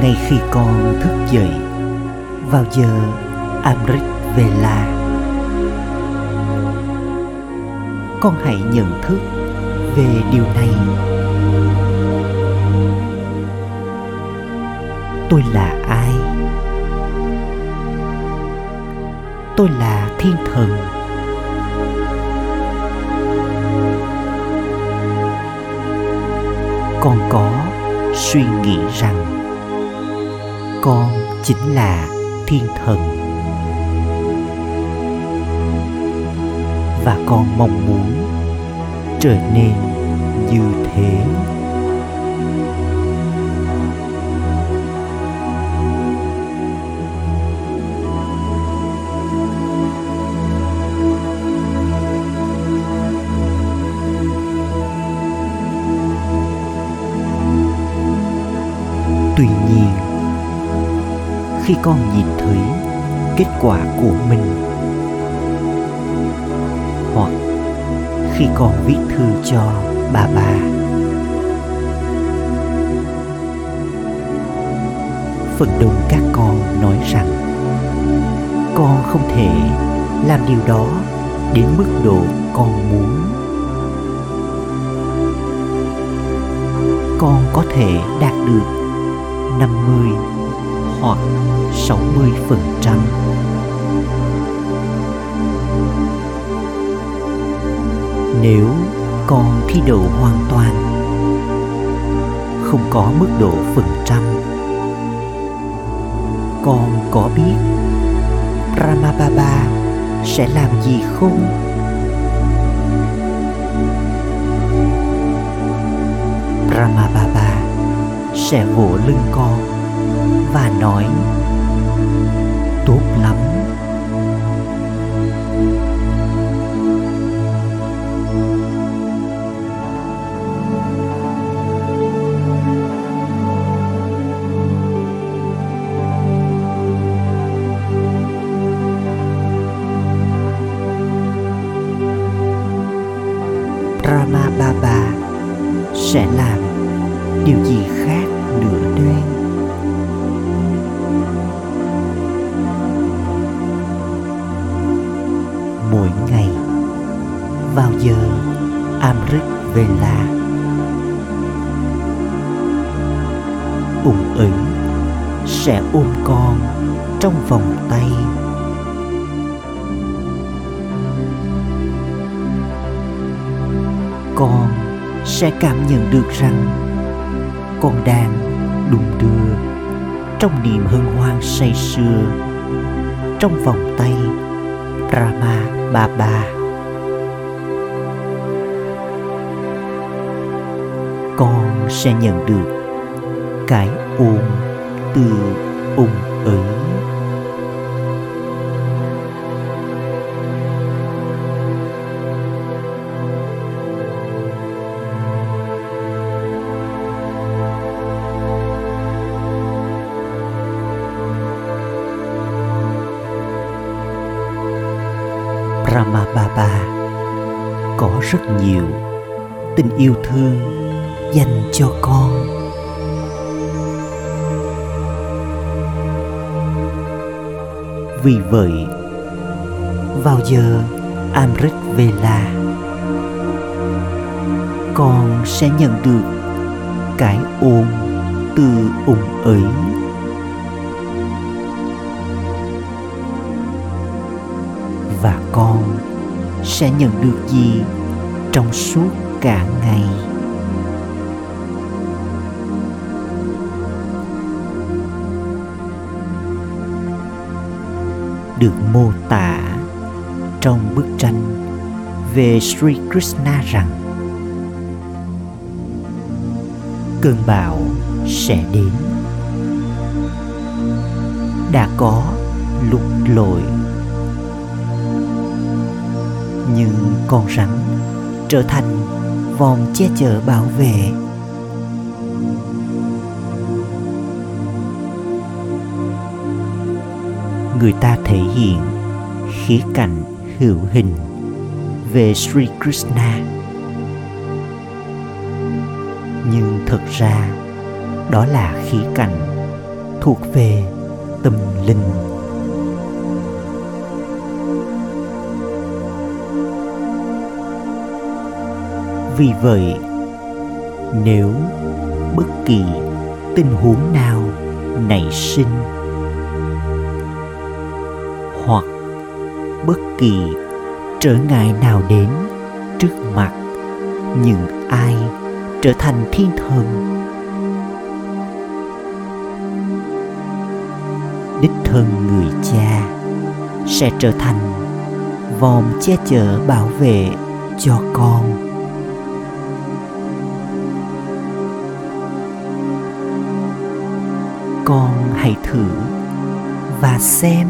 ngay khi con thức dậy, vào giờ Amrit Vela con hãy nhận thức về điều này. Tôi là ai? Tôi là thiên thần. Con có suy nghĩ rằng con chính là thiên thần. Và con mong muốn trở nên như thế. Tuy nhiên khi con nhìn thấy kết quả của mình. Hoặc khi con viết thư cho bà bà. Phần đông các con nói rằng, con không thể làm điều đó đến mức độ con muốn. Con có thể đạt được 50 hoặc 60 phần trăm nếu con thi đậu hoàn toàn, không có mức độ phần trăm, con có biết Ramababa sẽ làm gì không? Ramababa sẽ vỗ lưng con và nói tốt lắm. Rama Baba sẽ làm điều gì khác? Ủng ẩn sẽ ôm con trong vòng tay con sẽ cảm nhận được rằng con đang đung đưa trong niềm hân hoan say sưa trong vòng tay Rama Baba. Con sẽ nhận được cái ôm từ ông ấy. Brahma Baba, có rất nhiều tình yêu thương dành cho con. Vì vậy, vào giờ Amrit Vela, con sẽ nhận được cái ôm từ ông ấy. Và con sẽ nhận được gì trong suốt cả ngày? Được mô tả trong bức tranh về Sri Krishna rằng cơn bão sẽ đến. Đã có lục lội. Nhưng con rắn trở thành vòng che chở bảo vệ người ta thể hiện khía cạnh hữu hình về Sri Krishna. Nhưng thực ra, đó là khía cạnh thuộc về tâm linh. Vì vậy, nếu bất kỳ tình huống nào nảy sinh bất kỳ trở ngại nào đến trước mặt những ai trở thành thiên thần. Đích thân người cha sẽ trở thành vòm che chở bảo vệ cho con. Con hãy thử và xem